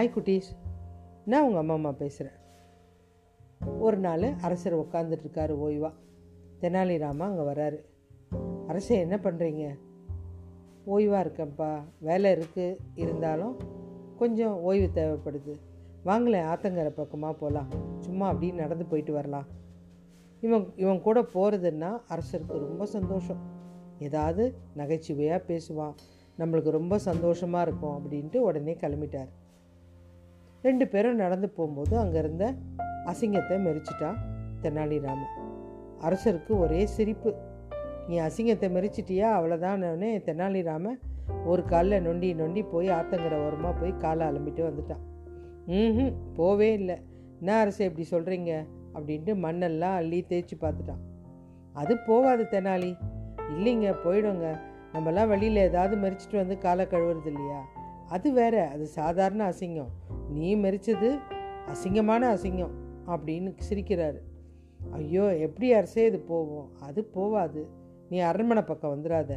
Hi குட்டீஸ். நான் உங்கள் அம்மா அம்மா பேசுகிறேன் ஒரு நாள் அரசர் உட்காந்துட்ருக்காரு ஓய்வா. தெனாலிராமா அங்கே வராரு. அரசர் என்ன பண்ணுறீங்க ஓய்வாக இருக்கேன்ப்பா. வேலை இருக்குது இருந்தாலும் கொஞ்சம் ஓய்வு தேவைப்படுது. வாங்களேன் ஆத்தங்கரை பக்கமாக போகலாம் சும்மா அப்படியே நடந்து போயிட்டு வரலாம். இவன் இவன் கூட போகிறதுன்னா அரசருக்கு ரொம்ப சந்தோஷம். ஏதாவது நகைச்சுவையாக பேசுவான். நம்மளுக்கு ரொம்ப சந்தோஷமாக இருக்கும் அப்படின்ட்டு உடனே கிளம்பிட்டார். ரெண்டு பேரும் நடந்து போகும்போது அங்கே இருந்த அசிங்கத்தை மெரிச்சிட்டான் தெனாலிராமன் அரசருக்கு ஒரே சிரிப்பு. நீ அசிங்கத்தை மெரிச்சிட்டியா அவ்வளோதானே தெனாலிராமன் ஒரு காலில் நொண்டி நொண்டி போய் ஆத்தங்கிற ஓரமாக போய் காலை அலம்பிட்டு வந்துட்டான் ம் போவே இல்லை. என்ன அரசு இப்படி சொல்கிறீங்க அப்படின்ட்டு மண்ணெல்லாம் அள்ளி தேய்ச்சி பார்த்துட்டான் அது போவாது தெனாலி. இல்லைங்க போயிடுங்க. நம்மலாம் வெளியில் ஏதாவது மெரிச்சிட்டு வந்து காலை கழுவுறது இல்லையா? அது வேற அது சாதாரண அசிங்கம். நீ மெரிச்சது அசிங்கமான அசிங்கம் அப்படின்னு சிரிக்கிறாரு. ஐயோ எப்படி அரசே இது போவோம் அது போவாது. நீ அரண்மனை பக்கம் வந்துடாத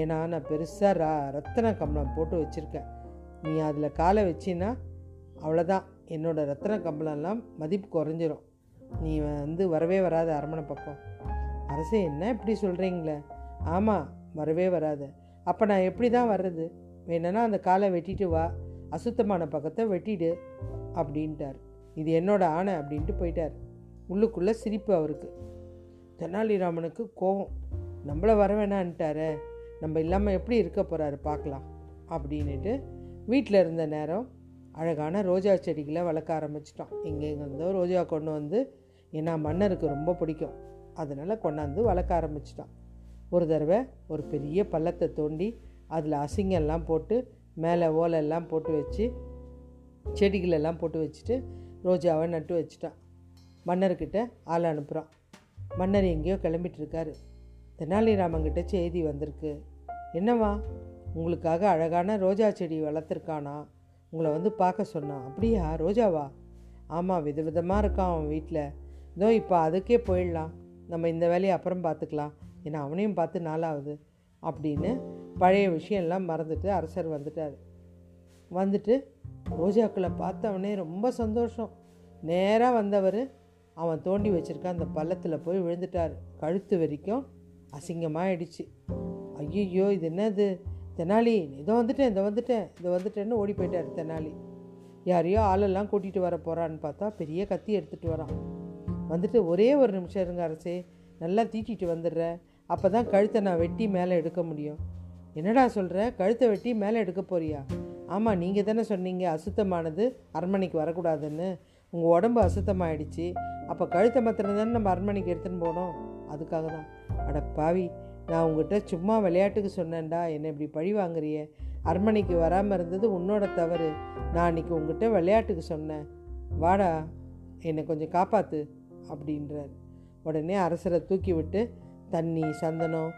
ஏன்னா நான் பெருசாக ரா ரத்தன கம்பளம் போட்டு வச்சுருக்கேன். நீ அதில் காலை வச்சின்னா அவ்வளோதான் என்னோட ரத்தன கம்பளம்லாம் மதிப்பு குறைஞ்சிரும். நீ வந்து வரவே வராத அரண்மனை பக்கம். அரசே என்ன இப்படி சொல்கிறீங்களே ஆமாம் வரவே வராத. அப்போ நான் எப்படி தான் வர்றது? வேணுன்னா அந்த காலை வெட்டிட்டு வா. அசுத்தமான பக்கத்தை வெட்டிடு அப்படின்ட்டார். இது என்னோட ஆணை அப்படின்ட்டு போயிட்டார். உள்ளுக்குள்ளே சிரிப்பு அவருக்கு. தெனாலிராமனுக்கு கோபம் நம்மளை வர வேணான்ட்டாரே. நம்ம இல்லாமல் எப்படி இருக்க போகிறாரு பார்க்கலாம் அப்படின்ட்டு வீட்டில் இருந்த நேரம் அழகான ரோஜா செடிகளை வளர்க்க ஆரம்பிச்சிட்டோம் எங்கே ரோஜா கொண்டு வந்து ஏன்னா மன்னருக்கு ரொம்ப பிடிக்கும். அதனால் கொண்டாந்து வளர்க்க ஆரம்பிச்சிட்டான். ஒரு தடவை ஒரு பெரிய பள்ளத்தை தோண்டி அதில் அசிங்கெல்லாம் போட்டு மேலே ஓலெல்லாம் போட்டு வச்சு செடிகளெல்லாம் போட்டு வச்சுட்டு ரோஜாவை நட்டு வச்சுட்டான். மன்னர்கிட்ட ஆள் அனுப்புகிறான் மன்னர் எங்கேயோ கிளம்பிட்டுருக்காரு. தெனாலிராமங்கிட்ட செய்தி வந்திருக்கு. என்னவா? உங்களுக்காக அழகான ரோஜா செடி வளர்த்துருக்கானா? உங்களை வந்து பார்க்க சொன்னான். அப்படியா? ரோஜாவா? ஆமாம் விதவிதமாக இருக்கான் அவன் வீட்டில். இதோ இப்போ அதுக்கே போயிடலாம். நம்ம இந்த வேலையை அப்புறம் பார்த்துக்கலாம். ஏன்னா அவனையும் பார்த்து நாளாவது. அப்படின்னு பழைய விஷயம்லாம் மறந்துட்டு அரசர் வந்துட்டார். வந்துட்டு ரோஜாக்களை பார்த்தவனே ரொம்ப சந்தோஷம். நேராக வந்தவர் அவன் தோண்டி வச்சுருக்க அந்த பள்ளத்தில் போய் விழுந்துட்டார். கழுத்து வரைக்கும் அசிங்கமாகிடுச்சு ஐயோ இது என்னது? தெனாலி இதோ வந்துட்டேன் இதை வந்துட்டேன் இதை வந்துட்டேன்னு ஓடி போயிட்டார் தெனாலி. யாரையோ ஆளெல்லாம் கூட்டிகிட்டு வர போகிறான்னு பார்த்தா பெரிய கத்தி எடுத்துகிட்டு வரான். வந்துட்டு ஒரே ஒரு நிமிஷம் இருங்க அரசே நல்லா தீட்டிட்டு வந்துடுற. அப்போ தான் கழுத்தை நான் வெட்டி மேலே எடுக்க முடியும். என்னடா சொல்கிற கழுத்தை வெட்டி மேலே எடுக்க போறியா? ஆமாம் நீங்கள் தானே சொன்னீங்க அசுத்தமானது அரண்மனைக்கு வரக்கூடாதுன்னு. உங்கள் உடம்பு அசுத்தமாயிடுச்சு. அப்போ கழுத்தை மாத்திரம் தானே நம்ம அரண்மனைக்கு எடுத்துன்னு போனோம். அதுக்காக தான். அட பாவி நான் உங்ககிட்ட சும்மா விளையாட்டுக்கு சொன்னேன்டா. என்னை இப்படி பழி வாங்குறியே? அரண்மனைக்கு வராமல் இருந்தது உன்னோட தவறு. நான் அன்றைக்கி உங்ககிட்ட விளையாட்டுக்கு சொன்னேன். வாடா என்னை கொஞ்சம் காப்பாற்று அப்படின்றார். உடனே அரசரை தூக்கி விட்டு தண்ணி சந்தனம்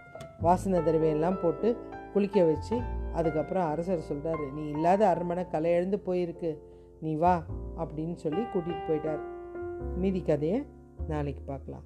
வாசனை திரவியெல்லாம் போட்டு குளிக்க வச்சு அதுக்கப்புறம் அரசர் சொல்கிறாரு நீ இல்லாத அரண்மனை கலை எழுந்து போயிருக்கு நீ வா அப்படின்னு சொல்லி கூட்டிகிட்டு போயிட்டார். மீதி கதையை நாளைக்கு பார்க்கலாம்.